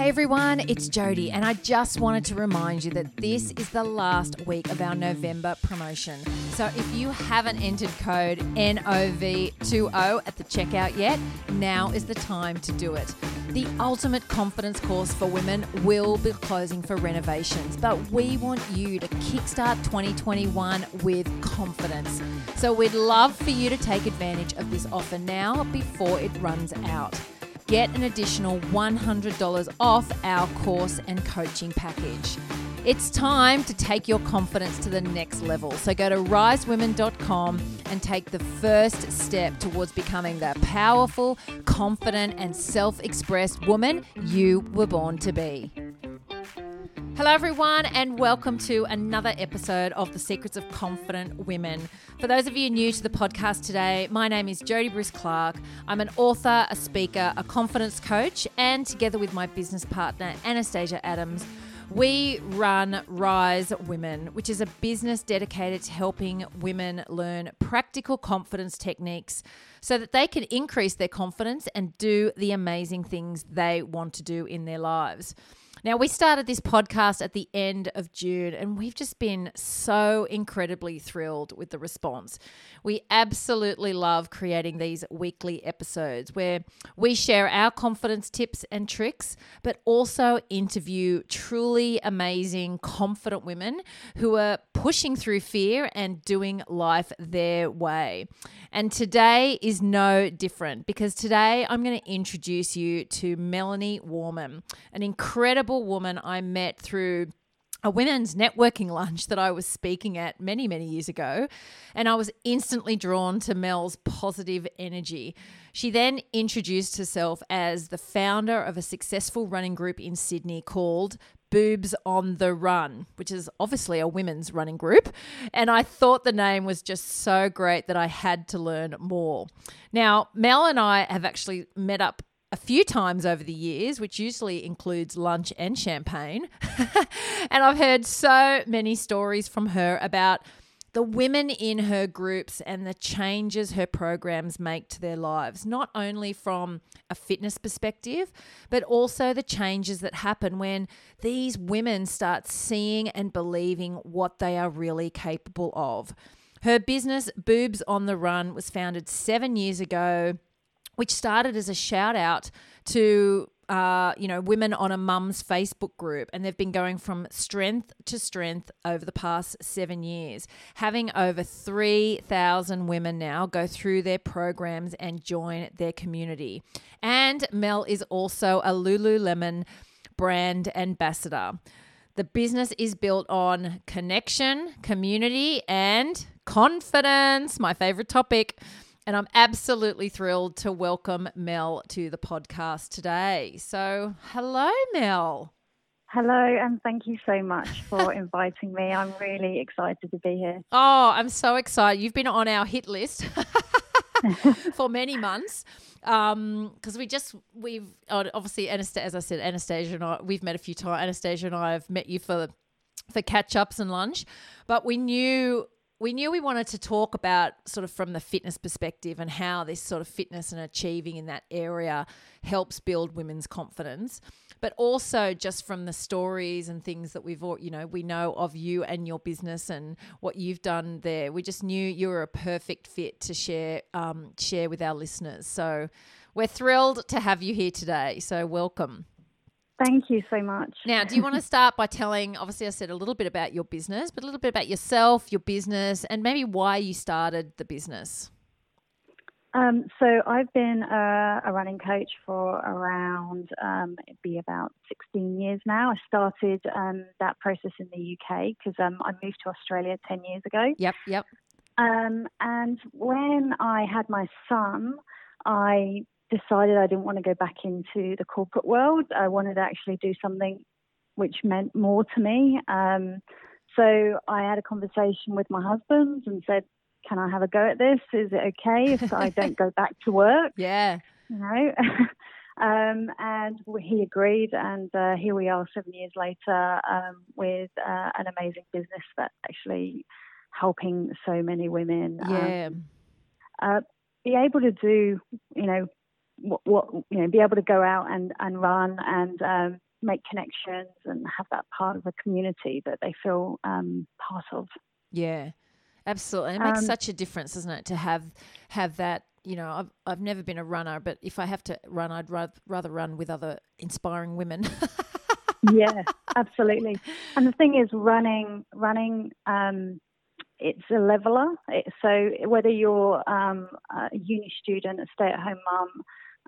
Hey everyone, it's Jody, and I just wanted to remind you that this is the last week of our November promotion. So if you haven't entered code NOV20 at the checkout yet, now is the time to do it. The ultimate confidence course for women will be closing for renovations, but we want you to kickstart 2021 with confidence. So we'd love for you to take advantage of this offer now before it runs out get an additional $100 off our course and coaching package. It's time to take your confidence to the next level. So go to risewomen.com and take the first step towards becoming the powerful, confident, and self expressed woman you were born to be. Hello, everyone, and welcome to another episode of The Secrets of Confident Women. For those of you new to the podcast today, my name is Jody Bruce Clark. I'm an author, a speaker, a confidence coach, and together with my business partner, Anastasia Adams, we run Rise Women, which is a business dedicated to helping women learn practical confidence techniques so that they can increase their confidence and do the amazing things they want to do in their lives. Now, we started this podcast at the end of June, and we've just been so incredibly thrilled with the response. We absolutely love creating these weekly episodes where we share our confidence tips and tricks, but also interview truly amazing, confident women who are pushing through fear and doing life their way. And today is no different because today I'm going to introduce you to Melanie Warman, an incredible incredible woman I met through a women's networking lunch that I was speaking at many, many years ago. And I was instantly drawn to Mel's positive energy. She then introduced herself as the founder of a successful running group in Sydney called Boobs on the Run, which is obviously a women's running group. And I thought the name was just so great that I had to learn more. Now, Mel and I have actually met up a few times over the years, which usually includes lunch and champagne. and I've heard so many stories from her about the women in her groups and the changes her programs make to their lives, not only from a fitness perspective, but also the changes that happen when these women start seeing and believing what they are really capable of. Her business, Boobs on the Run, was founded seven years ago which started as a shout out to uh, you know, women on a mum's Facebook group, and they've been going from strength to strength over the past seven years, having over 3,000 women now go through their programs and join their community. And Mel is also a Lululemon brand ambassador. The business is built on connection, community, and confidence, my favorite topic. And I'm absolutely thrilled to welcome Mel to the podcast today. So, hello, Mel. Hello, and thank you so much for inviting me. I'm really excited to be here. Oh, I'm so excited. You've been on our hit list for many months because um, we just we've obviously Anastasia, as I said, Anastasia and I we've met a few times. Anastasia and I have met you for for catch ups and lunch, but we knew we knew we wanted to talk about sort of from the fitness perspective and how this sort of fitness and achieving in that area helps build women's confidence but also just from the stories and things that we've you know we know of you and your business and what you've done there. We just knew you were a perfect fit to share um, share with our listeners. So we're thrilled to have you here today. So welcome Thank you so much. Now, do you want to start by telling, obviously, I said a little bit about your business, but a little bit about yourself, your business, and maybe why you started the business? Um, so, I've been a, a, running coach for around, um, it'd be about 16 years now. I started um, that process in the UK because um, I moved to Australia 10 years ago. Yep, yep. Um, and when I had my son, I decided I didn't want to go back into the corporate world. I wanted to actually do something which meant more to me. Um, so I had a conversation with my husband and said, "Can I have a go at this? Is it okay if I don't go back to work?" Yeah, you know. um, and he agreed, and uh, here we are, seven years later, um, with uh, an amazing business that's actually helping so many women. Um, yeah. Uh, be able to do, you know, what, what you know, be able to go out and and run and um, make connections and have that part of a community that they feel um, part of. Yeah, absolutely. And it makes um, such a difference, doesn't it, to have have that. You know, I've I've never been a runner, but if I have to run, I'd rather rather run with other inspiring women. yeah, absolutely. And the thing is, running running. Um, it's a leveler. So whether you're um, a uni student, a stay-at-home mum,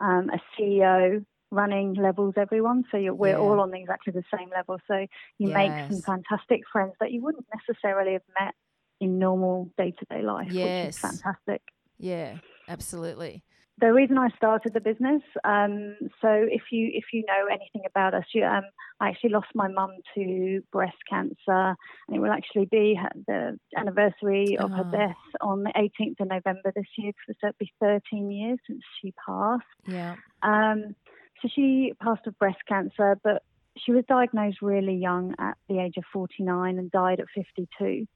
um, a CEO, running levels everyone. So we're yeah. all on exactly the same level. So you yes. make some fantastic friends that you wouldn't necessarily have met in normal day-to-day life, yes. which is fantastic. Yeah, absolutely the reason I started the business. Um, so if you if you know anything about us, you, um, I actually lost my mum to breast cancer, and it will actually be the anniversary of oh. her death on the 18th of November this year. So it'll be 13 years since she passed. Yeah. Um, so she passed of breast cancer, but she was diagnosed really young at the age of 49 and died at 52.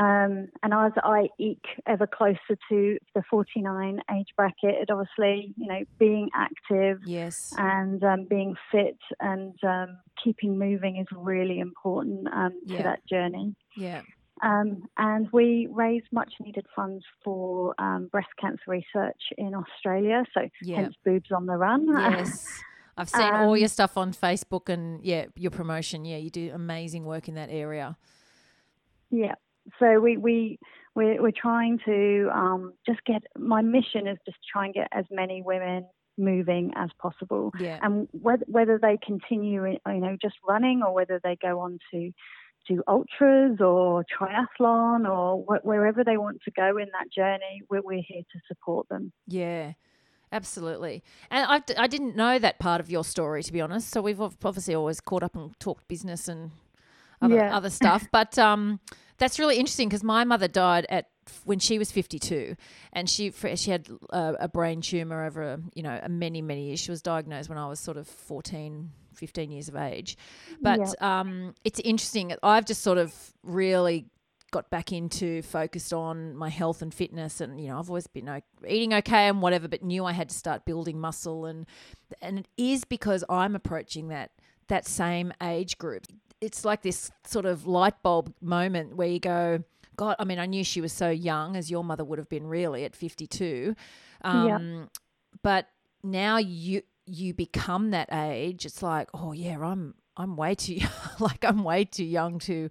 Um, and as I eke ever closer to the 49 age bracket, it obviously, you know, being active yes. and um, being fit and um, keeping moving is really important um, yeah. to that journey. Yeah. Um, and we raise much needed funds for um, breast cancer research in Australia. So, yeah. hence Boobs on the Run. Yes. I've seen all your stuff on Facebook and, yeah, your promotion. Yeah, you do amazing work in that area. Yeah so we we we're, we're trying to um, just get. My mission is just to try and get as many women moving as possible. Yeah. And whether whether they continue, you know, just running or whether they go on to do ultras or triathlon or wh- wherever they want to go in that journey, we're, we're here to support them. Yeah. Absolutely. And I, I didn't know that part of your story, to be honest. So we've obviously always caught up and talked business and other, yeah. other stuff. But um, that's really interesting because my mother died at when she was 52 and she she had a, a brain tumor over a, you know many many years. She was diagnosed when i was sort of 14 15 years of age. But yeah. um, it's interesting. I've just sort of really got back into focused on my health and fitness and you know I've always been eating okay and whatever but knew I had to start building muscle and and it is because I'm approaching that that same age group it's like this sort of light bulb moment where you go, God, I mean, I knew she was so young, as your mother would have been really at 52. Um, yeah. But now you you become that age. It's like, oh yeah, I'm I'm way too like I'm way too young to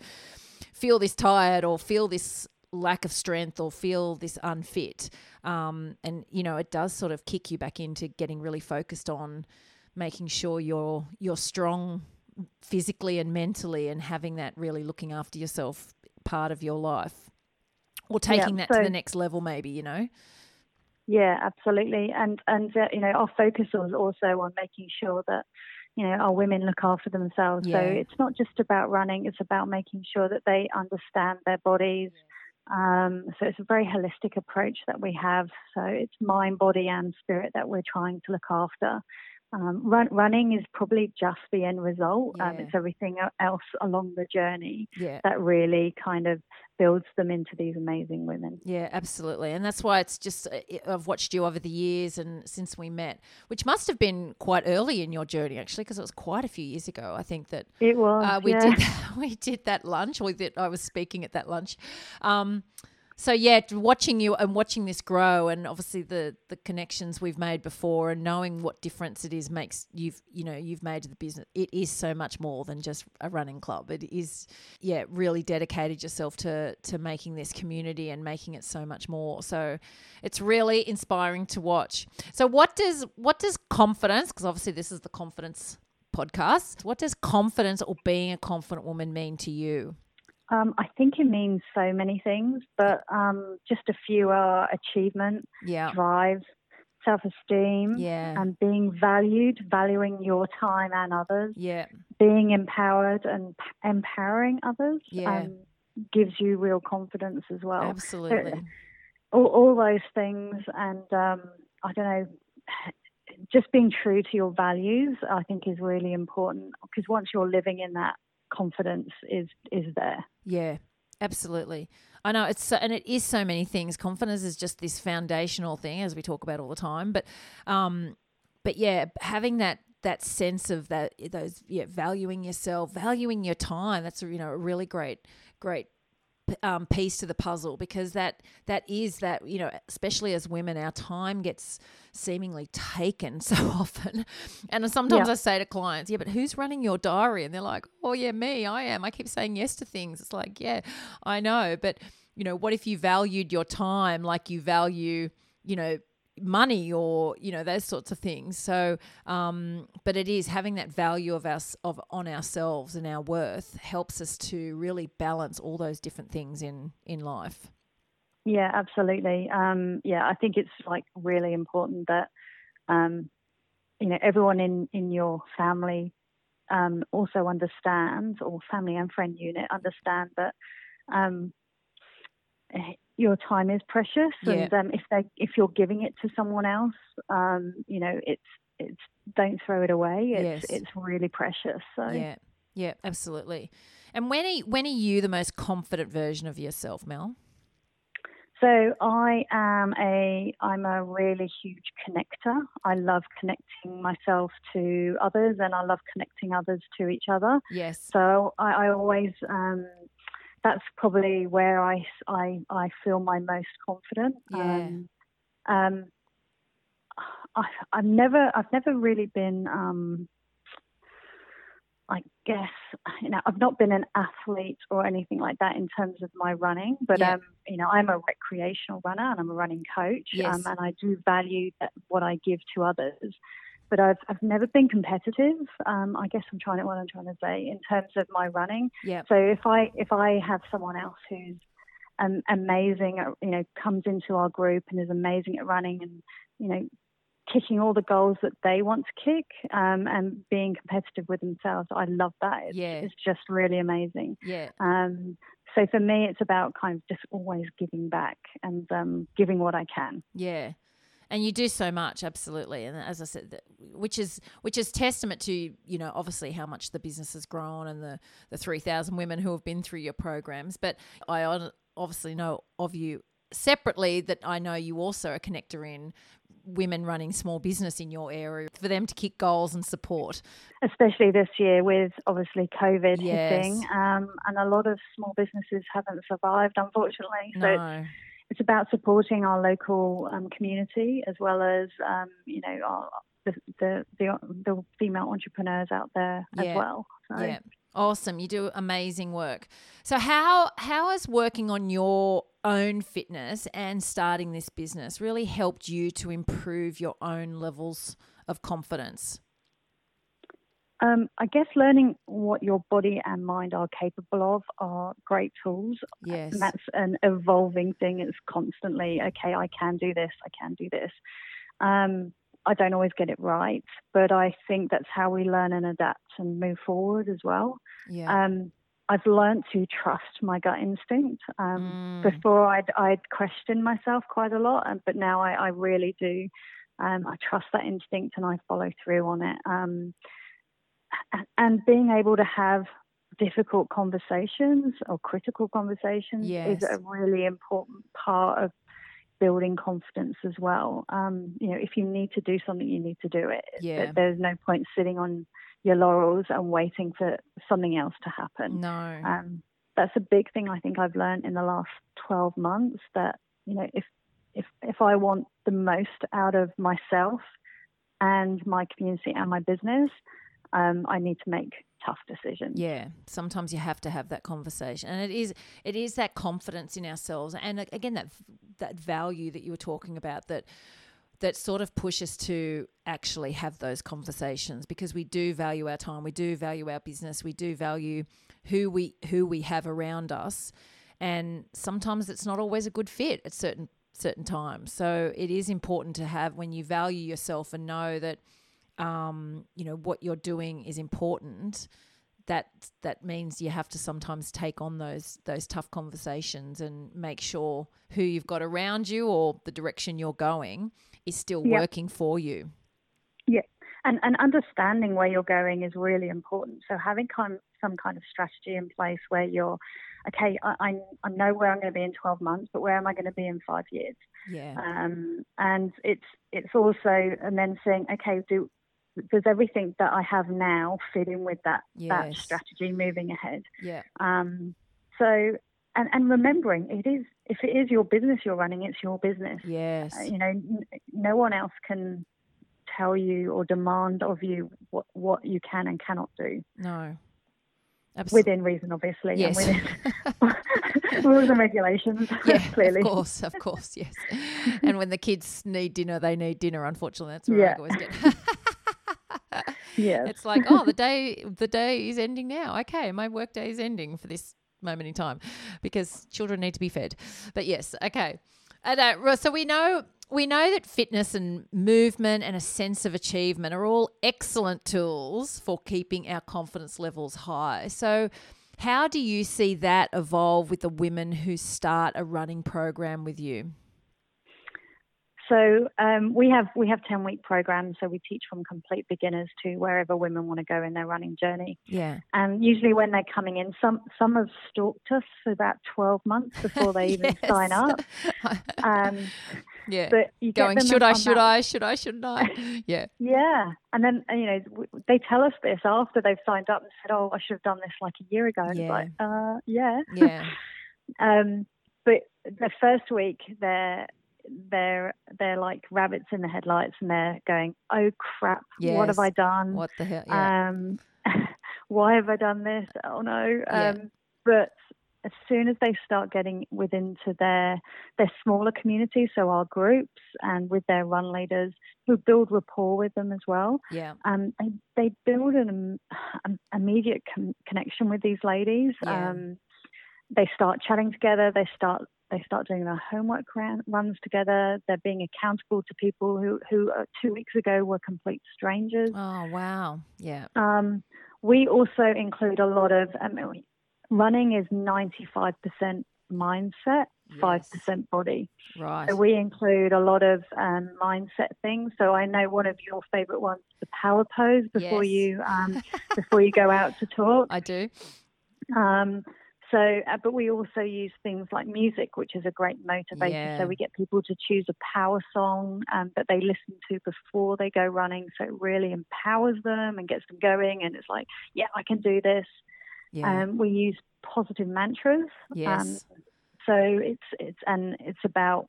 feel this tired or feel this lack of strength or feel this unfit. Um, and you know, it does sort of kick you back into getting really focused on making sure you're you're strong physically and mentally and having that really looking after yourself part of your life or taking yeah, that so, to the next level maybe you know? Yeah absolutely. And and uh, you know our focus was also on making sure that you know our women look after themselves. Yeah. so it's not just about running it's about making sure that they understand their bodies. Um, so it's a very holistic approach that we have. So it's mind body and spirit that we're trying to look after um, run, running is probably just the end result. Yeah. Um, it's everything else along the journey yeah. that really kind of builds them into these amazing women. Yeah, absolutely. And that's why it's just, uh, I've watched you over the years and since we met, which must have been quite early in your journey, actually, because it was quite a few years ago. I think that it was. Uh, we, yeah. did, we did that lunch, or that I was speaking at that lunch. Um, so yeah, watching you and watching this grow, and obviously the the connections we've made before, and knowing what difference it is makes you've you know you've made the business. It is so much more than just a running club. It is yeah, really dedicated yourself to to making this community and making it so much more. So it's really inspiring to watch. So what does what does confidence? Because obviously this is the confidence podcast. What does confidence or being a confident woman mean to you? Um, I think it means so many things, but um, just a few are achievement, yeah. drive, self esteem, yeah. and being valued, valuing your time and others, yeah. being empowered and p- empowering others yeah. um, gives you real confidence as well. Absolutely. So, all, all, those things, and um, I don't know, just being true to your values, I think is really important because once you're living in that confidence is is there. Yeah, absolutely. I know it's so, and it is so many things. Confidence is just this foundational thing, as we talk about all the time. But, um, but yeah, having that that sense of that those yeah valuing yourself valuing your time that's you know a really great great um, piece to the puzzle because that that is that you know especially as women our time gets seemingly taken so often. And sometimes yeah. i say to clients yeah but who's running your diary? And they're like oh yeah me i am. I keep saying yes to things. It's like yeah i know but you know what if you valued your time like you value you know money or you know those sorts of things. So um, but it is having that value of us of on ourselves and our worth helps us to really balance all those different things in in life. Yeah absolutely. Um, yeah i think it's like really important that um, you know everyone in in your family um, also understands or family and friend unit understand that um, your time is precious, yeah. and um, if they if you're giving it to someone else, um, you know it's it's don't throw it away. It's yes. it's really precious. So yeah, yeah, absolutely. And when are when are you the most confident version of yourself, Mel? So I am a I'm a really huge connector. I love connecting myself to others, and I love connecting others to each other. Yes. So I, I always um, that's probably where I, I, I feel my most confident. Yeah. Um, um, I, have never I've never really been um, I guess you know I've not been an athlete or anything like that in terms of my running, but yeah. um, you know I'm a recreational runner and I'm a running coach, yes. um, and I do value that, what I give to others but I've, I've never been competitive. Um, I guess I'm trying to what I'm trying to say in terms of my running. Yeah. So if I if I have someone else who's um, amazing, at, you know, comes into our group and is amazing at running and you know, kicking all the goals that they want to kick um, and being competitive with themselves, I love that. It's, yeah. it's just really amazing. Yeah. Um, so for me, it's about kind of just always giving back and um, giving what I can. Yeah and you do so much absolutely. And as i said which is which is testament to you know obviously how much the business has grown and the the 3000 women who have been through your programs. But i obviously know of you separately that i know you also are a connector in women running small business in your area for them to kick goals and support. Especially this year with obviously covid yes. hitting um, and a lot of small businesses haven't survived unfortunately. So no it's about supporting our local um, community as well as um, you know our, the, the, the the female entrepreneurs out there yeah. as well. So. Yeah. Awesome. You do amazing work. So how how has working on your own fitness and starting this business really helped you to improve your own levels of confidence? Um, I guess learning what your body and mind are capable of are great tools. Yes. And that's an evolving thing. It's constantly, okay, I can do this, I can do this. Um, I don't always get it right, but I think that's how we learn and adapt and move forward as well. Yeah. Um, I've learned to trust my gut instinct. Um, mm. Before, I'd, I'd question myself quite a lot, but now I, I really do. Um, I trust that instinct and I follow through on it. And being able to have difficult conversations or critical conversations yes. is a really important part of building confidence as well. Um, you know, if you need to do something, you need to do it. Yeah. There's no point sitting on your laurels and waiting for something else to happen. No. Um, that's a big thing I think I've learned in the last 12 months that, you know, if, if, if I want the most out of myself and my community and my business, um, I need to make tough decisions. Yeah, sometimes you have to have that conversation, and it is it is that confidence in ourselves, and again that that value that you were talking about that that sort of push us to actually have those conversations because we do value our time, we do value our business, we do value who we who we have around us, and sometimes it's not always a good fit at certain certain times. So it is important to have when you value yourself and know that um, you know what you're doing is important that that means you have to sometimes take on those those tough conversations and make sure who you've got around you or the direction you're going is still yep. working for you. Yeah, and and understanding where you're going is really important. So having kind of some kind of strategy in place where you're okay, I, I, I know where I'm going to be in 12 months, but where am I going to be in five years? Yeah. Um, and it's it's also and then saying, okay, do does everything that I have now fit in with that that strategy moving ahead? Yeah. Um, so and and remembering it is if it is your business you're running, it's your business. Yes. Uh, you know, n- no one else can tell you or demand of you what what you can and cannot do No. Absolutely. within reason, obviously, Yes. and within rules and regulations. Yeah, clearly. of course, of course, yes. and when the kids need dinner, they need dinner. Unfortunately, that's where Yeah. I always get. Yes. It's like, oh, the day the day is ending now. Okay, my work day is ending for this moment in time because children need to be fed. But yes, okay. And, uh, so we know we know that fitness and movement and a sense of achievement are all excellent tools for keeping our confidence levels high. So how do you see that evolve with the women who start a running program with you? So um, we have we have ten week programs. So we teach from complete beginners to wherever women want to go in their running journey. Yeah. And usually when they're coming in, some some have stalked us for about twelve months before they even Yes. sign up. Um, yeah. but you Going, should I, should that- I, should I, shouldn't I? Yeah. Yeah, and then you know they tell us this after they've signed up and said, "Oh, I should have done this like a year ago." And Yeah. It's like, uh, yeah. Yeah. Um, but the first week, they're they're they're like rabbits in the headlights, and they're going, "Oh crap! What have I done? What the hell? Yeah. Um, why have I done this? Oh no!" Yeah. Um, but as soon as they start getting within to their their smaller community, so our groups and with their run leaders, who build rapport with them as well, yeah. um, they they build an um, immediate con- connection with these ladies. Yeah. Um, they start chatting together. They start they start doing their homework ran, runs together. They're being accountable to people who who uh, two weeks ago were complete strangers. Oh, wow. Yeah. Um, we also include a lot of um, running is ninety five percent mindset, five Yes. percent body. Right. So we include a lot of um, mindset things. So I know one of your favourite ones, is the power pose, before Yes. you um, before you go out to talk. I do. Um, so, uh, but we also use things like music, which is a great motivator. Yeah. So we get people to choose a power song um, that they listen to before they go running. So it really empowers them and gets them going. And it's like, yeah, I can do this. Yeah. Um, we use positive mantras. yes. Um, so it's it's and it's about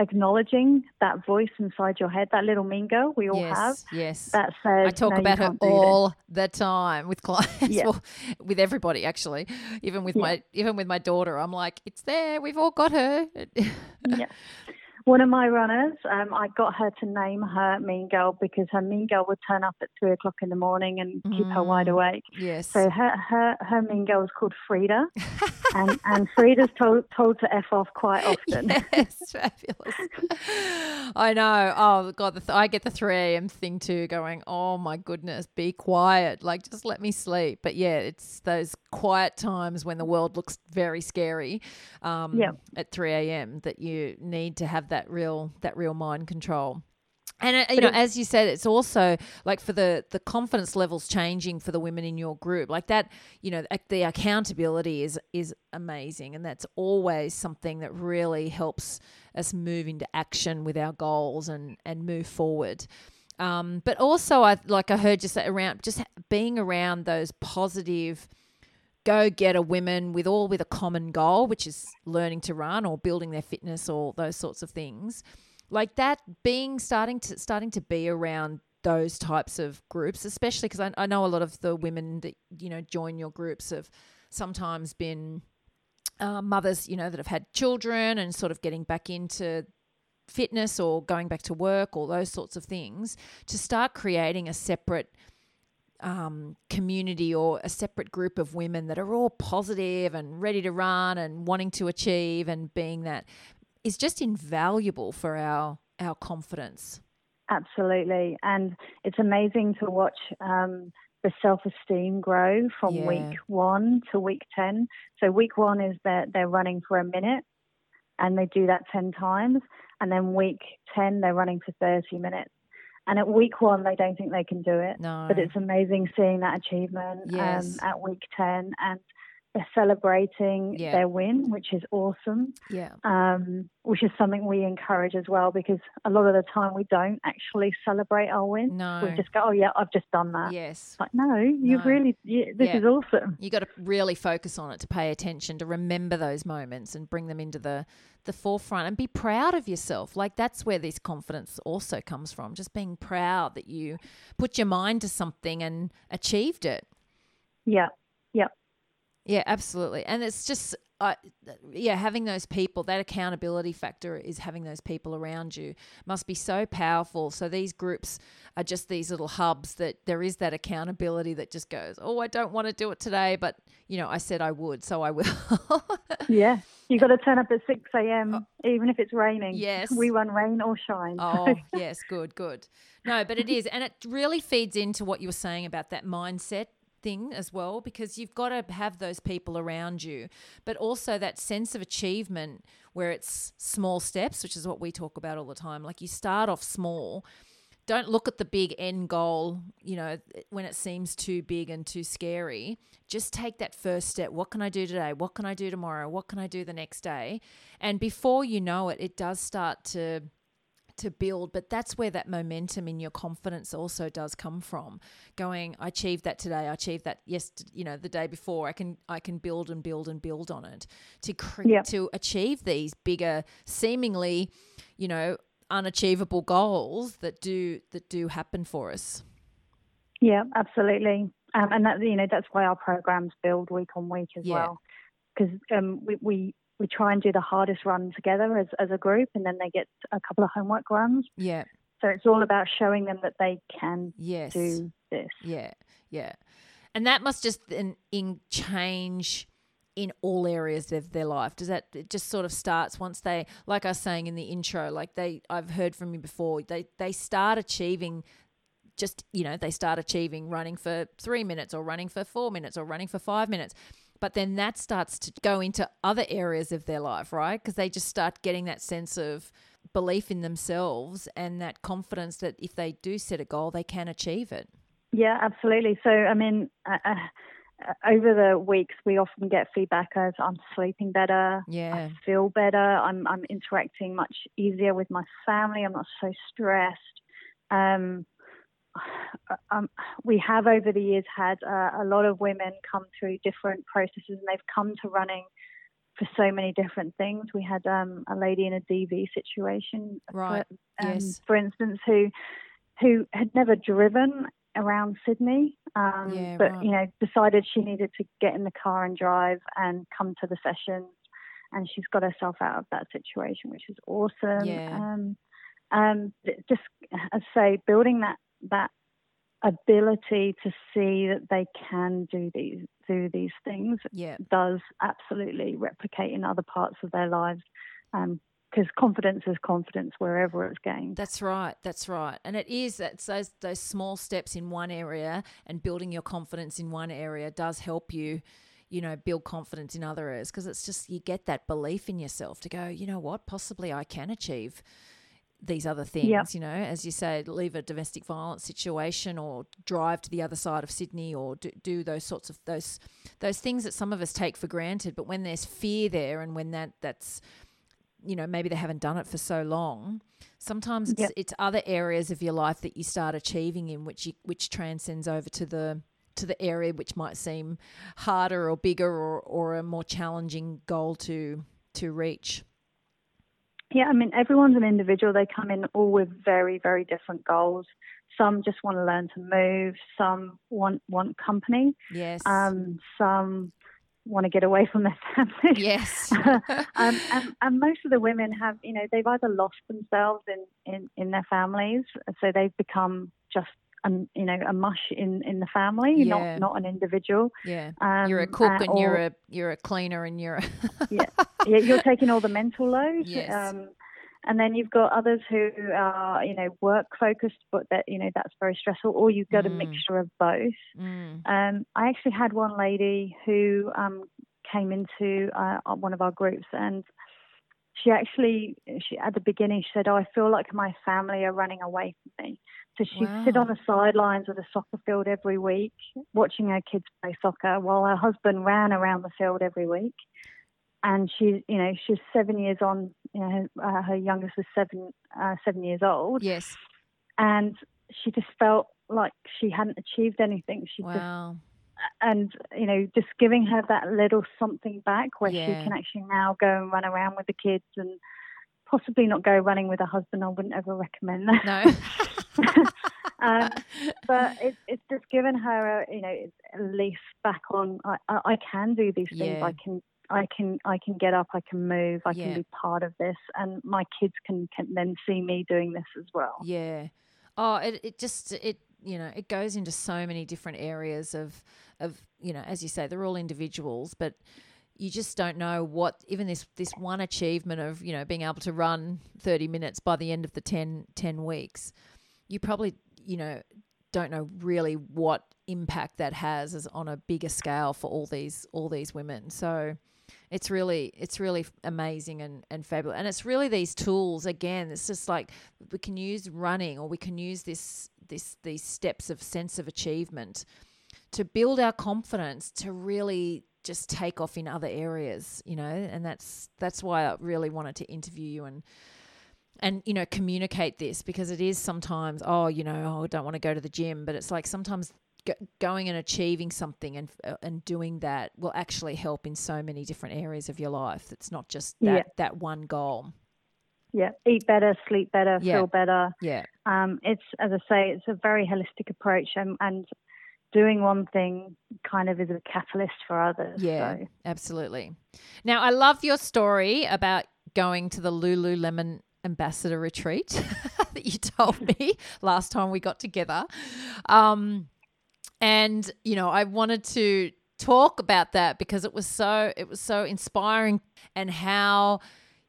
acknowledging that voice inside your head, that little girl we all yes. have Yes. that says I talk "No, about her can't do this." all the time with clients, Yeah. well, with everybody actually. Even with Yeah. my even with my daughter, I'm like, it's there. We've all got her. yeah. One of my runners, um, I got her to name her Mean Girl because her Mean Girl would turn up at three o'clock in the morning and keep her wide Mm. awake. yes. So her her, her Mean Girl is called Frida, and and Frida's told told to f off quite often. yes, fabulous. I know. Oh God, the th- I get the three a.m. thing too. Going, oh my goodness, be quiet. Like, just let me sleep. But yeah, it's those quiet times when the world looks very scary. Um, Yep. At three a.m. that you need to have that real that real mind control. And uh, you But know, it- as you said, it's also like for the the confidence levels changing for the women in your group, like that. You know, the accountability is is amazing, and that's always something that really helps us move into action with our goals and and move forward. Um, but also, I like I heard you say around just being around those positive go getter women with all with a common goal, which is learning to run or building their fitness or those sorts of things. Like that being starting to starting to be around those types of groups, especially because I, I know a lot of the women that you know join your groups have sometimes been uh, mothers, you know, that have had children and sort of getting back into fitness or going back to work or those sorts of things to start creating a separate um, community or a separate group of women that are all positive and ready to run and wanting to achieve and being that is just invaluable for our our confidence. Absolutely, and it's amazing to watch um, the self-esteem grow from Yeah. week one to week ten. So week one is that they're running for a minute, and they do that ten times, and then week ten they're running for thirty minutes. And at week one, they don't think they can do it. No, But it's amazing seeing that achievement Yes. um, at week 10. And celebrating Yeah. their win, which is awesome. Yeah. Um, which is something we encourage as well because a lot of the time we don't actually celebrate our win. No. We just go, "Oh yeah, I've just done that." Yes. Like, no, you've No. really, you, this Yeah. is awesome. You got to really focus on it to pay attention, to remember those moments and bring them into the the forefront and be proud of yourself. Like that's where this confidence also comes from. Just being proud that you put your mind to something and achieved it. Yeah, yeah, absolutely. And it's just, uh, yeah, having those people, that accountability factor is having those people around you must be so powerful. So these groups are just these little hubs that there is that accountability that just goes, oh, I don't want to do it today, but, you know, I said I would, so I will. yeah. You got to turn up at six a.m. even if it's raining. Oh. Yes. we run rain or shine. Oh, yes, good, good. No, but it is. And it really feeds into what you were saying about that mindset thing as well, because you've got to have those people around you, but also that sense of achievement where it's small steps, which is what we talk about all the time. Like you start off small. Don't look at the big end goal, you know, when it seems too big and too scary. Just take that first step. What can I do today? What can I do tomorrow? What can I do the next day? And before you know it, it does start to to build but that's where that momentum in your confidence also does come from going i achieved that today i achieved that yes you know the day before i can i can build and build and build on it to cre- Yeah. to achieve these bigger seemingly you know unachievable goals that do that do happen for us Yeah, absolutely. Um, and that you know that's why our programs build week on week as Yeah. well, because um, we, we we try and do the hardest run together as as a group, and then they get a couple of homework runs. yeah So it's all about showing them that they can yes do this. Yeah, yeah. And that must just then in change in all areas of their life. Does that it just sort of starts once they like I was saying in the intro, like they I've heard from you before, they they start achieving just, you know, they start achieving running for 3 minutes or running for 4 minutes or running for 5 minutes. But then that starts to go into other areas of their life, right? Because they just start getting that sense of belief in themselves and that confidence that if they do set a goal, they can achieve it. Yeah, absolutely. So I mean, uh, uh, over the weeks, we often get feedback as I'm sleeping better. Yeah. I feel better. I'm I'm interacting much easier with my family. I'm not so stressed. Um, um, we have over the years had uh, a lot of women come through different processes, and they've come to running for so many different things. We had um, a lady in a DV situation, Right. For, um, Yes. for instance, who who had never driven around Sydney, um, Yeah, but right. you know decided she needed to get in the car and drive and come to the sessions, and she's got herself out of that situation, which is awesome. Yeah. Um, um, just as I say, building that that ability to see that they can do these do these things Yeah. does absolutely replicate in other parts of their lives. Um, Because confidence is confidence wherever it's gained. That's right. That's right. And it is it's those those small steps in one area and building your confidence in one area does help you, you know, build confidence in other areas because it's just you get that belief in yourself to go, you know what, possibly I can achieve these other things, Yep. you know, as you say, leave a domestic violence situation or drive to the other side of Sydney or do, do those sorts of those those things that some of us take for granted. But when there's fear there and when that that's you know maybe they haven't done it for so long sometimes it's Yep. it's other areas of your life that you start achieving in which you, which transcends over to the to the area which might seem harder or bigger or, or a more challenging goal to to reach Yeah, I mean, everyone's an individual. They come in all with very, very different goals. Some just want to learn to move. Some want want company. yes Um, some want to get away from their family. yes um, and, and most of the women have, you know, they've either lost themselves in, in, in their families, so they've become just, um, you know, a mush in, in the family, Yeah. not not an individual. yeah Um, you're a cook uh, and you're a you're a cleaner and you're a yeah, yeah, you're taking all the mental load. Yes. Um, and then you've got others who are, you know, work focused, but that you know that's very stressful. Or you've got Mm. a mixture of both. Mm, Um, I actually had one lady who um, came into uh, one of our groups, and she actually, she at the beginning, she said, "Oh, I feel like my family are running away from me." So she'd wow. sit on the sidelines of the soccer field every week, watching her kids play soccer, while her husband ran around the field every week. And she, you know, she's seven years on. You know, her, uh, her youngest was seven, uh, seven years old. Yes. And she just felt like she hadn't achieved anything. She wow. just and you know just giving her that little something back where yeah. she can actually now go and run around with the kids and possibly not go running with her husband i wouldn't ever recommend that no um, but it, it's just given her a you know a leaf back on i, I, I can do these things yeah. i can I can I can get up, I can move, I yeah. can be part of this, and my kids can, can then see me doing this as well. Yeah. Oh, it, it just it you know it goes into so many different areas of of you know as you say they're all individuals but you just don't know what even this this one achievement of you know being able to run 30 minutes by the end of the 10 10 weeks you probably you know don't know really what impact that has as on a bigger scale for all these all these women. So it's really it's really amazing and, and fabulous. And it's really these tools again it's just like we can use running or we can use this this these steps of sense of achievement to build our confidence to really just take off in other areas, you know, and that's that's why I really wanted to interview you and and you know communicate this because it is sometimes oh you know oh, I don't want to go to the gym, but it's like sometimes going and achieving something and uh, and doing that will actually help in so many different areas of your life. It's not just that yeah. that one goal. Yeah, eat better, sleep better, yeah. feel better. Yeah. Um, it's as I say, it's a very holistic approach, and and doing one thing kind of is a catalyst for others. Yeah, so. absolutely. Now, I love your story about going to the Lululemon ambassador retreat that you told me last time we got together. Um, and you know, I wanted to talk about that because it was so it was so inspiring and how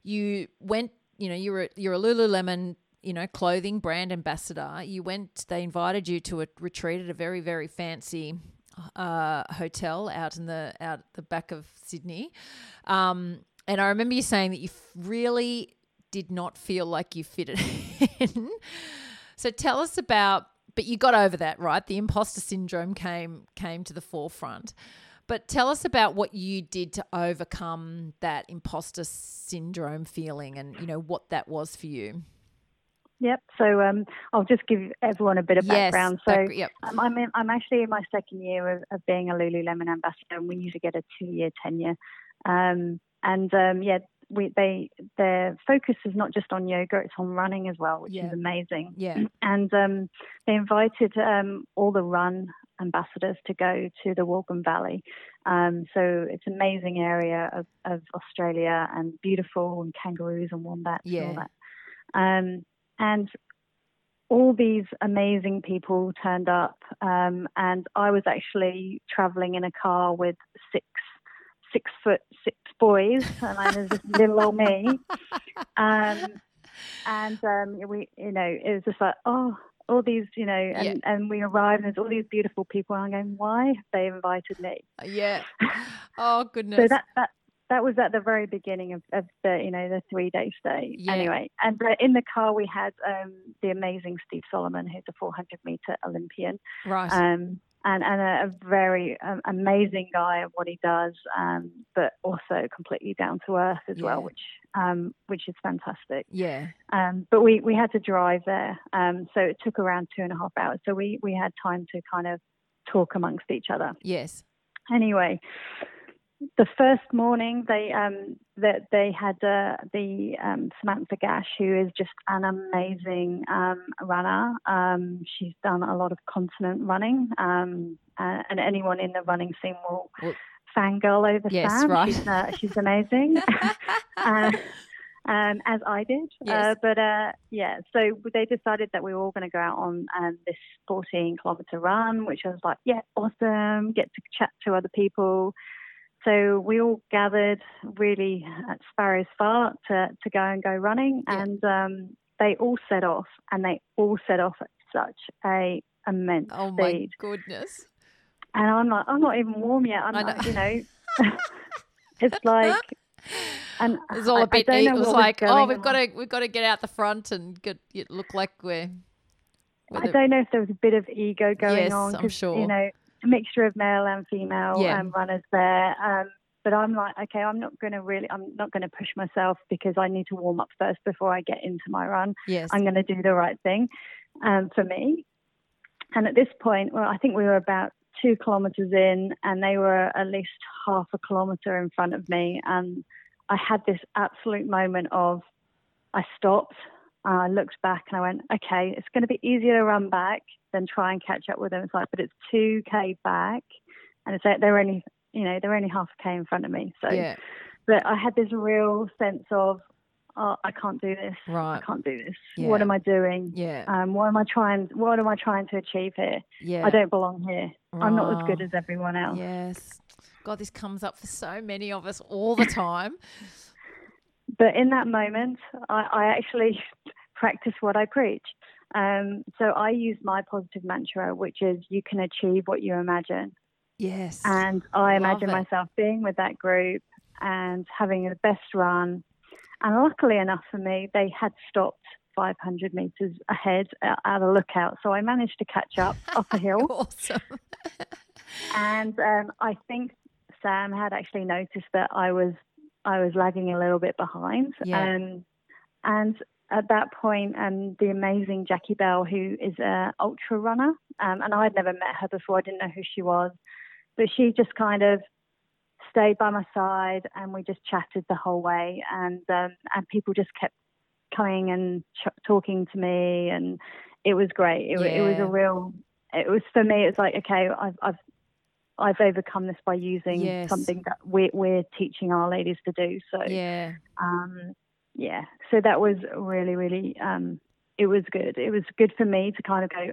you went you know you're a, you're a Lululemon you know, clothing brand ambassador. You went, they invited you to a retreat at a very, very fancy uh, hotel out in the out the back of Sydney. Um, and I remember you saying that you really did not feel like you fitted in. so tell us about, but you got over that, right? The imposter syndrome came came to the forefront. But tell us about what you did to overcome that imposter syndrome feeling and you know what that was for you. Yep. So um, I'll just give everyone a bit of yes, background. So back, yep. um, I'm in, I'm actually in my second year of, of, being a Lululemon ambassador, and we usually get a two year tenure. Um, and um, yeah, we they their focus is not just on yoga; it's on running as well, which yeah. is amazing. Yeah. And um, they invited um, all the run ambassadors to go to the Wolgan Valley. Um, so it's an amazing area of, of Australia and beautiful and kangaroos and wombats yeah. and all that. Um, and all these amazing people turned up, um, and I was actually traveling in a car with six six foot six boys, and I was just little old me. Um, and um, we, you know, it was just like, oh, all these, you know, and, yeah. and we arrive and there's all these beautiful people. And I'm going, why have they invited me? Yeah. Oh goodness. so that that that was at the very beginning of, of the you know the three day stay yeah. anyway and uh, in the car we had um, the amazing steve solomon who's a 400 meter olympian right um, and, and a, a very um, amazing guy of what he does um, but also completely down to earth as yeah. well which um, which is fantastic. Yeah. Um, but we we had to drive there so it took around two and a half hours. So we we had time to kind of talk amongst each other. Yes. Anyway the first morning they um, that they had uh, the um, Samantha Gash, who is just an amazing um, runner. Um, she's done a lot of continent running, um, uh, and anyone in the running scene will well, fangirl over yes, Sam. Right. She's, uh, she's amazing. uh, um, as I did. Yes. Uh, but uh, yeah, so they decided that we were all going to go out on um, this 14 kilometer run, which I was like, yeah, awesome. Get to chat to other people. So we all gathered really at Sparrows Far to, to go and go running, yeah. and um, they all set off, and they all set off at such a immense oh speed. Oh my goodness! And I'm like, I'm not even warm yet. I'm like, you know, it's like, And it was all I- a bit. know It was like, oh, we've got to we've got to get out the front and get look like we're. I don't know if there was a bit of ego going Yes, on. I'm 'cause, sure. You know, a mixture of male and female Yeah. um, runners there. Um, but I'm like, okay, I'm not going to really, I'm not going to push myself because I need to warm up first before I get into my run. yes. I'm going to do the right thing um, for me. And at this point, well, I think we were about two kilometres in, and they were at least half a kilometre in front of me. And I had this absolute moment of, I stopped, I looked back, and I went, okay, it's going to be easier to run back than try and catch up with them. It's like, but it's two k back, and it's like they're only, you know, they're only half a k in front of me. So, yeah. but I had this real sense of, oh, I can't do this. Right. I can't do this. Yeah. What am I doing? Yeah. Um, what am I trying? What am I trying to achieve here? Yeah. I don't belong here. I'm not as good as everyone else. Yes. God, this comes up for so many of us all the time. But in that moment, I, I actually practice what I preach. Um, so I use my positive mantra, which is "You can achieve what you imagine." Yes. And I Love imagine it. myself being with that group and having the best run. And luckily enough for me, they had stopped 500 meters ahead uh, at a lookout, so I managed to catch up up a hill. awesome. and um, I think Sam had actually noticed that I was I was lagging a little bit behind. Yeah. Um, and at that point, um, the amazing Jackie Bell, who is an ultra runner, um, and I'd never met her before, I didn't know who she was, but she just kind of stayed by my side, and we just chatted the whole way, and um, and people just kept coming and ch- talking to me, and it was great. It, wa- it was a real. It was for me. It's like okay, I've I've I've overcome this by using Yes. something that we're, we're teaching our ladies to do. So Yeah. um, yeah, so that was really, really, um, it was good. It was good for me to kind of go,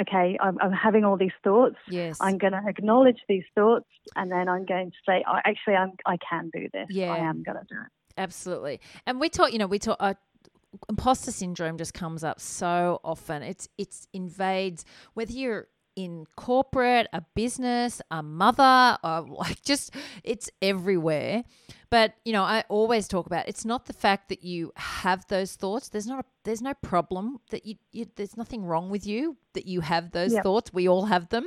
okay, I'm, I'm having all these thoughts. Yes. I'm going to acknowledge these thoughts, and then I'm going to say, oh, actually, I'm, I can do this. Yeah. I am going to do it. Absolutely. And we talk, you know, we talk. Uh, imposter syndrome just comes up so often. It's it's invades whether you're in corporate, a business, a mother, or like just it's everywhere. But you know, I always talk about it's not the fact that you have those thoughts. There's not a there's no problem that you, you there's nothing wrong with you that you have those Yep. thoughts. We all have them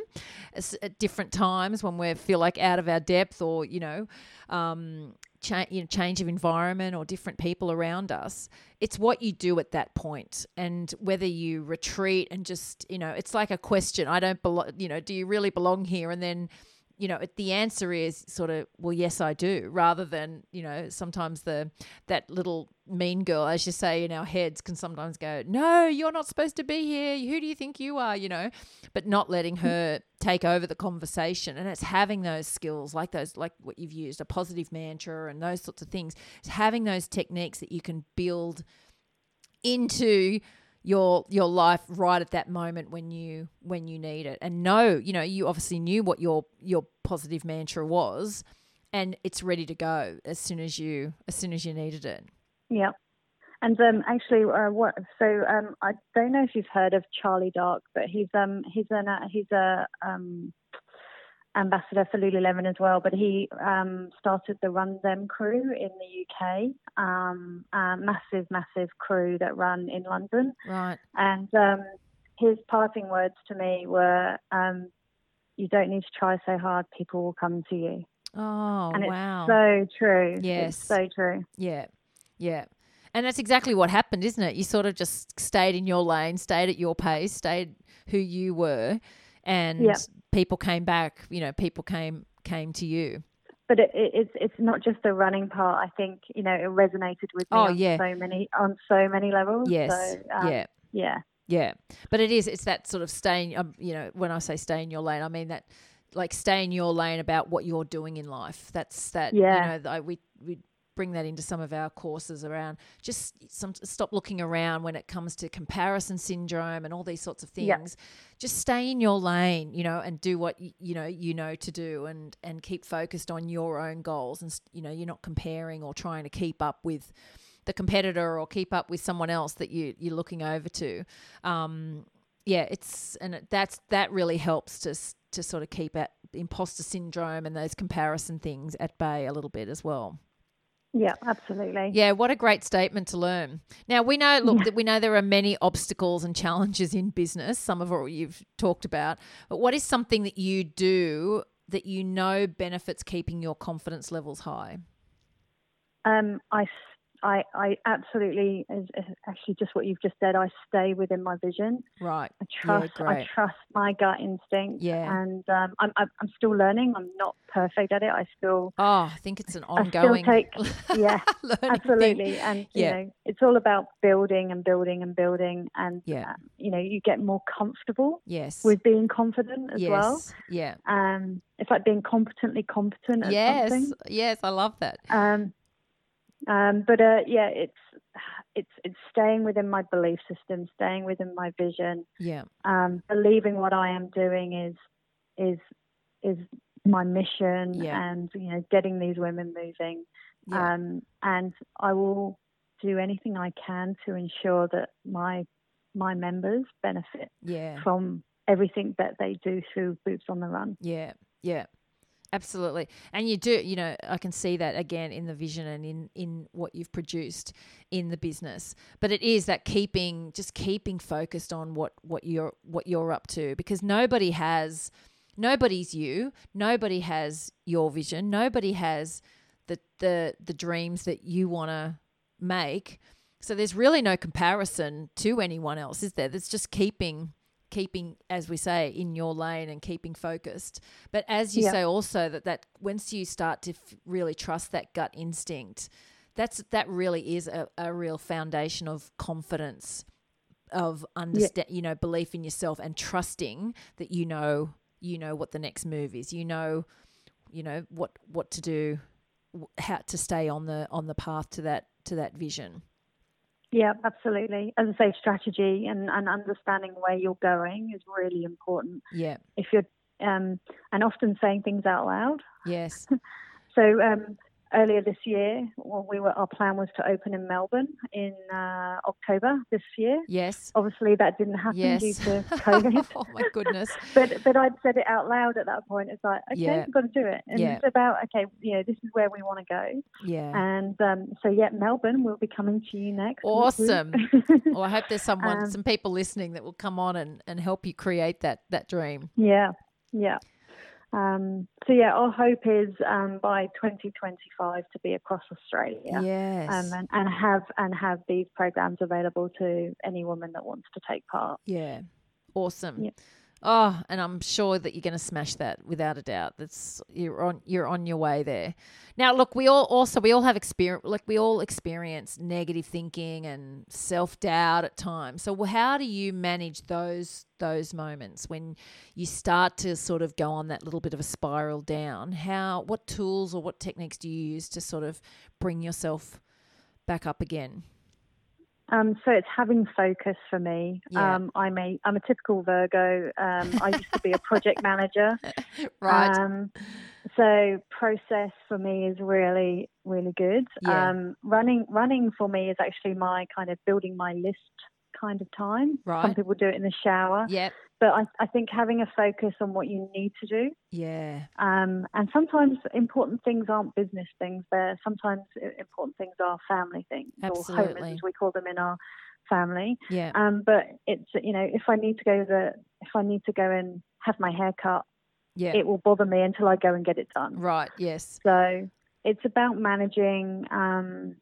It's at different times when we feel like out of our depth or you know. Um, cha- you know, change of environment or different people around us. It's what you do at that point, and whether you retreat and just, you know, it's like a question. I don't belong. You know, do you really belong here? And then, you know, the answer is sort of, well, yes, I do. Rather than, you know, sometimes the that little mean girl, as you say, in our heads, can sometimes go, no, you're not supposed to be here. Who do you think you are? You know, but not letting hmm. her take over the conversation. And it's having those skills like those like what you've used a positive mantra and those sorts of things. It's having those techniques that you can build into your your life right at that moment when you when you need it. And know you know you obviously knew what your your positive mantra was and it's ready to go as soon as you as soon as you needed it Yeah. And um, actually, uh, what? So um, I don't know if you've heard of Charlie Dark, but he's um he's an uh, he's a um ambassador for Lululemon as well. But he um started the Run Dem crew in the UK, um, a massive massive crew that run in London. right And um, his parting words to me were, um, "You don't need to try so hard; people will come to you." oh and wow it's so true. Yes. it's so true. Yeah, yeah. And that's exactly what happened, isn't it? You sort of just stayed in your lane, stayed at your pace, stayed who you were, and Yeah. people came back. You know, people came came to you. But it, it, it's it's not just the running part. I think you know it resonated with me Oh, on yeah. so many on so many levels. Yes, So, um, yeah, yeah, yeah. But it is. It's that sort of staying. Um, you know, when I say stay in your lane, I mean that like stay in your lane about what you're doing in life. That's that. Yeah. You know, I, we we bring that into some of our courses around just some stop looking around when it comes to comparison syndrome and all these sorts of things. Just stay in your lane you know and do what y- you know you know to do and and keep focused on your own goals and you know you're not comparing or trying to keep up with the competitor or keep up with someone else that you you're looking over to. Um yeah it's and it, that's that really helps to to sort of keep at imposter syndrome and those comparison things at bay a little bit as well Yeah, absolutely. Yeah, what a great statement to learn. Now we know, look, Yeah. that we know there are many obstacles and challenges in business. Some of what you've talked about, but what is something that you do that you know benefits keeping your confidence levels high? Um, I, I, I absolutely, is, is actually just what you've just said. I stay within my vision. Right. I Yeah, trust. I trust my gut instinct. Yeah. And um, I'm, I'm, still learning. I'm not perfect at it. I still, Oh, I think it's an I still ongoing. take. Yeah, learning thing. absolutely. And you Yeah. know, it's all about building and building and building. And Yeah. uh, you know, you get more comfortable Yes. with being confident as yes. well. Yeah. Um, it's like being competently competent at Yes. something. Yes. I love that. Um, um, but uh, yeah, it's it's it's staying within my belief system, staying within my vision, Yeah. um, believing what I am doing is is is my mission, Yeah. and you know, getting these women moving. Yeah. Um, and I will do anything I can to ensure that my my members benefit yeah. from everything that they do through Boots on the Run. Yeah, yeah, absolutely. And you do, you know, I can see that again in the vision and in in what you've produced in the business. But it is that keeping, just keeping focused on what what you're what you're up to, because nobody has, nobody's you. Nobody has your vision. Nobody has the the the dreams that you want to make. So there's really no comparison to anyone else, is there? There's just keeping keeping as we say in your lane and keeping focused. But as you Yeah. say also that that once you start to f- really trust that gut instinct that's that really is a, a real foundation of confidence of understand you know belief in yourself and trusting that you know you know what the next move is. You know you know what what to do how to stay on the on the path to that to that vision Yeah, absolutely. As I say, strategy and, and understanding where you're going is really important. yeah If you're um, and often saying things out loud. yes So um, earlier this year, well, we were our plan was to open in Melbourne in uh, October this year. yes Obviously, that didn't happen yes due to COVID. oh my goodness but but I'd said it out loud at that point. It's like, okay, Yeah. we've got to do it. And Yeah. it's about okay, you know, this is where we want to go. yeah And um, so yeah, Melbourne will be coming to you next. Awesome. Well, I hope there's someone, Um, some people listening that will come on and, and help you create that that dream. Yeah, yeah. Um, so yeah, our hope is um, by 2025 to be across Australia. Yes. Um, and, and have and have these programs available to any woman that wants to take part. yeah. Awesome. Oh, and I'm sure that you're going to smash that without a doubt. That's you're on you're on your way there. Now, look, we all also we all have experience like we all experience negative thinking and self doubt at times. So, how do you manage those those moments when you start to sort of go on that little bit of a spiral down? How what tools or what techniques do you use to sort of bring yourself back up again? Um, so it's having focus for me. Yeah. Um, I'm a I'm a typical Virgo. Um, I used to be a project manager. Right. Um, so process for me is really really good. Yeah. Um, running running for me is actually my kind of building my list kind of time. Right. Some people do it in the shower, yep. but I, I think having a focus on what you need to do. Yeah. Um, and sometimes important things aren't business things. They're sometimes important things are family things or Absolutely. homes, as we call them in our family. Yeah. Um, but it's you know if I need to go the if I need to go and have my hair cut, Yeah. it will bother me until I go and get it done. right. Yes. So it's about managing um,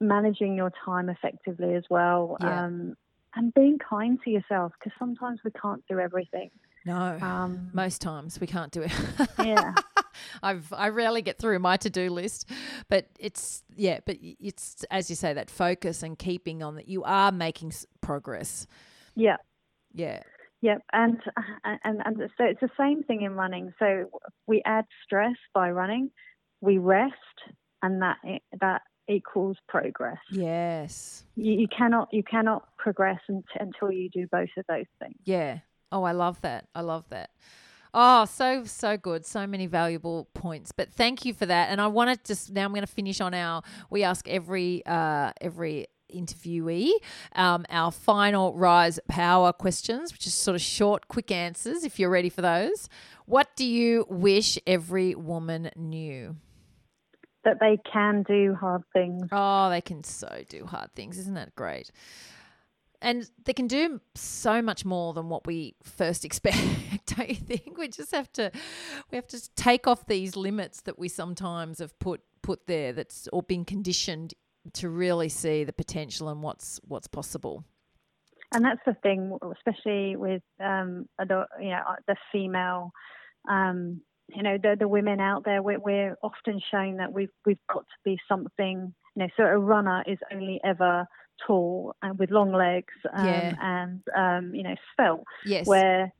managing your time effectively as well. Yeah. Um, and being kind to yourself because sometimes we can't do everything. No. Um, Most times we can't do it. yeah. I've I rarely get through my to do list, but it's yeah, but it's as you say that focus and keeping on that you are making progress. Yeah. Yeah. Yep, and and and so it's the same thing in running. So we add stress by running, we rest, and that that equals progress. Yes. You, you cannot you cannot progress unt- until you do both of those things. Yeah. Oh, I love that. I love that. Oh, so so good. So many valuable points. But thank you for that. And I want to just now I'm going to finish on our we ask every uh every interviewee um, our final rise power questions which is sort of short quick answers if you're ready for those what do you wish every woman knew that they can do hard things. Oh, they can so do hard things. Isn't that great? And they can do so much more than what we first expect, don't you think? We just have to we have to take off these limits that we sometimes have put put there that's or been conditioned to really see the potential and what's what's possible. And that's the thing, especially with um, adult, you know, the female um, you know the the women out there we're, we're often shown that we've we've got to be something you know so a runner is only ever tall and with long legs um, Yeah. and um, you know svelte Yes. where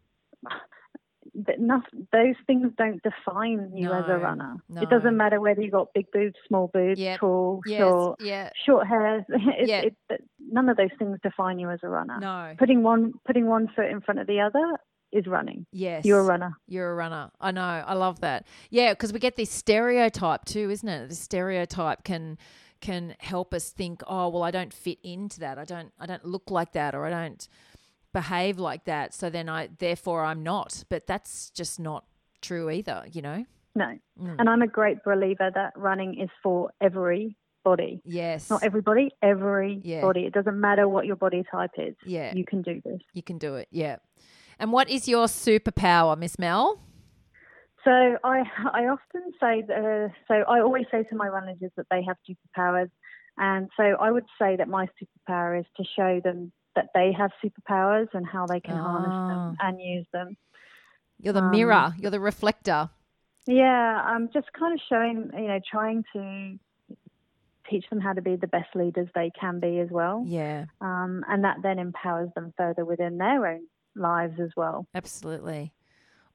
th- nothing, those things don't define you as a runner no. it doesn't matter whether you've got big boobs small boobs Yep. tall yes. short short hair it, it, it, none of those things define you as a runner No. putting one putting one foot in front of the other is running Yes. you're a runner You're a runner. I know. I love that. Yeah, because we get this stereotype too, isn't it? The stereotype can can help us think, oh, well, I don't fit into that. I don't. I don't look like that, or I don't behave like that. So then I, therefore, I'm not. But that's just not true either. You know. no Mm. And I'm a great believer that running is for everybody. Yes. Not everybody, everybody. Yeah. It doesn't matter what your body type is. Yeah. You can do this. You can do it. Yeah. And what is your superpower, Miss Mel? So I I often say that, uh, so I always say to my managers that they have superpowers, and so I would say that my superpower is to show them that they have superpowers and how they can harness them and use them. You're the Um, mirror. You're the reflector. Yeah, I'm just kind of showing, you know, trying to teach them how to be the best leaders they can be as well. Yeah. um, and that then empowers them further within their own lives as well. Absolutely.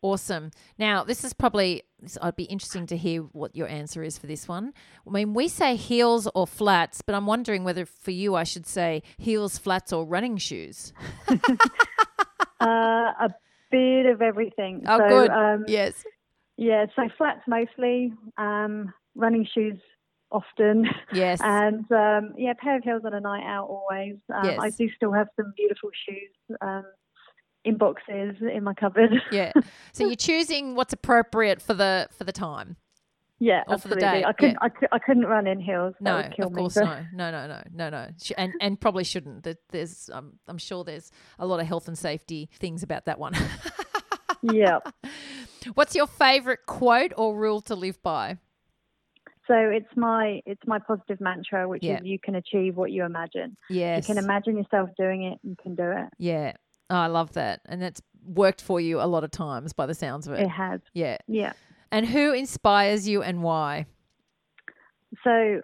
Awesome. Now, this is probably, this, I'd be interesting to hear what your answer is for this one. I mean, we say heels or flats, but I'm wondering whether for you I should say heels, flats, or running shoes. Uh, a bit of everything. Oh, so, good. Um, Yes. yeah, so flats mostly, um, running shoes often, Yes. and um, yeah, pair of heels on a night out always. Um, I do still have some beautiful shoes um, in boxes in my cupboard. yeah. So you're choosing what's appropriate for the for the time. yeah, Or for the absolutely. day, I couldn't, yeah. I, I couldn't run in heels. No, would kill of me. course but- no, no, no, no, no, no, and and probably shouldn't. There's, um, I'm sure there's a lot of health and safety things about that one. yeah. What's your favorite quote or rule to live by? So it's my it's my positive mantra, which Yeah. is you can achieve what you imagine. Yes. You can imagine yourself doing it, you can do it. Yeah. Oh, I love that. And that's worked for you a lot of times by the sounds of it. It has. Yeah. Yeah. And who inspires you and why? So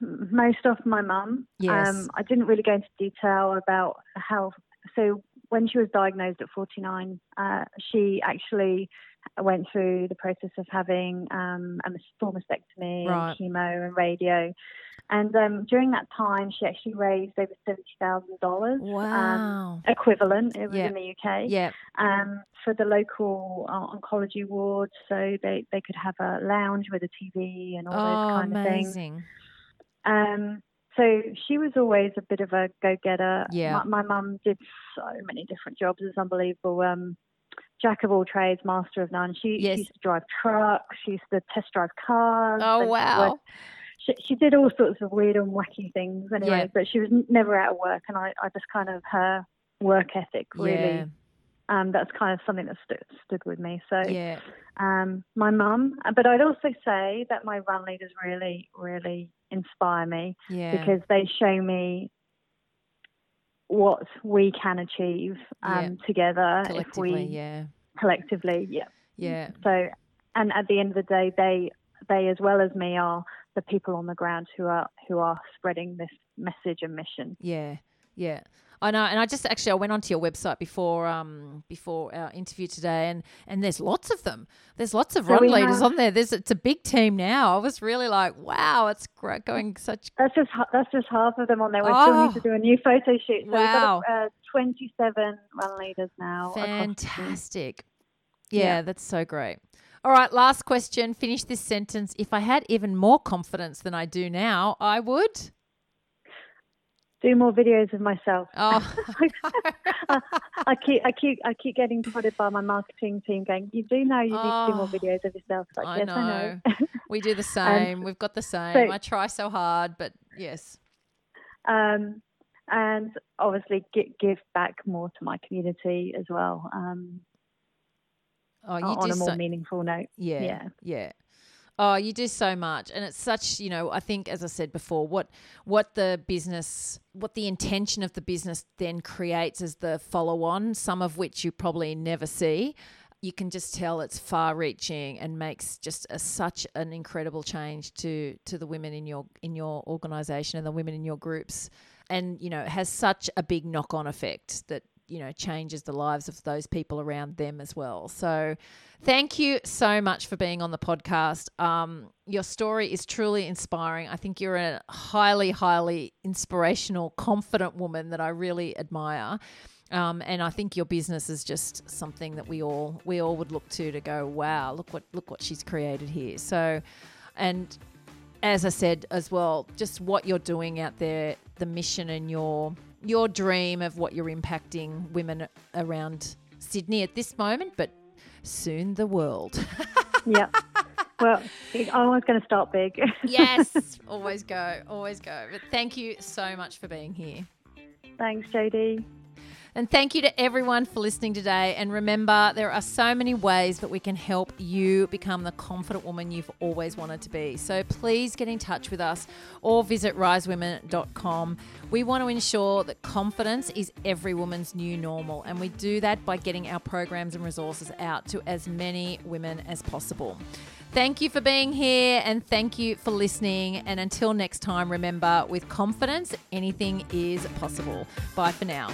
most of my mum. Yes. Um, I didn't really go into detail about how. So when she was diagnosed at 49, uh, she actually went through the process of having um, a full mastectomy Right. and chemo and radio. And um, during that time, she actually raised over seventy thousand dollars. Wow. equivalent. It was Yeah. in the UK. yeah. um, for the local uh, oncology ward, so they, they could have a lounge with a TV and all Oh, those kind of things. amazing. Um, so she was always a bit of a go-getter. Yeah. My, my mum did so many different jobs. It's unbelievable. Jack of all trades, master of none. She, Yes. she used to drive trucks. She used to test drive cars. Oh, wow. She, she did all sorts of weird and wacky things anyway, Yeah. but she was never out of work. And I, I just kind of, her work ethic really Yeah. um, that's kind of something that stood, stood with me. So, Yeah. um, my mum, but I'd also say that my run leaders really, really inspire me Yeah. because they show me what we can achieve um, Yeah. together if we yeah. collectively, yeah. Yeah. So, and at the end of the day, they, they as well as me are the people on the ground who are who are spreading this message and mission. Yeah, yeah. I know, and I just actually I went onto your website before um before our interview today, and and there's lots of them. There's lots of So run leaders have- on there. There's it's a big team now. I was really like, wow, it's great going such. That's just that's just half of them on there. We still need to Oh. do a new photo shoot. So Wow. we've got uh, 27 run leaders now. across the team. Fantastic. Yeah, Yeah. that's so great. All right, last question. Finish this sentence. If I had even more confidence than I do now, I would. Do more videos of myself. Oh, I, I keep, I keep, I keep getting prodded by my marketing team, going, "You do know you need to do more Oh, videos of yourself." Like, I yes, know. I know. we do the same. We've got the same. so- I try so hard, but yes. um, and obviously gi- give back more to my community as well um, Oh, you on a more so, meaningful note. Yeah, Yeah. yeah. Oh, you do so much, and it's such you know. I think, as I said before, what what the business, what the intention of the business then creates as the follow on, some of which you probably never see. You can just tell it's far reaching and makes just a, such an incredible change to to the women in your in your organization and the women in your groups, and you know has such a big knock on effect that you know changes the lives of those people around them as well. So Thank you so much for being on the podcast. Um, your story is truly inspiring. I think you're a highly, highly inspirational, confident woman that I really admire. Um, and I think your business is just something that we all we all would look to to go, wow, look what look what she's created here. So, and as I said as well, just what you're doing out there, the mission and your your dream of what you're impacting women around Sydney at this moment, but soon the world. yeah. Well, I'm always going to start big. yes, always go, always go. But thank you so much for being here. Thanks, Jodie. And thank you to everyone for listening today. And remember, there are so many ways that we can help you become the confident woman you've always wanted to be. So please get in touch with us or visit risewomen.com. We want to ensure that confidence is every woman's new normal. And we do that by getting our programs and resources out to as many women as possible. Thank you for being here and thank you for listening. And until next time, remember with confidence, anything is possible. Bye for now.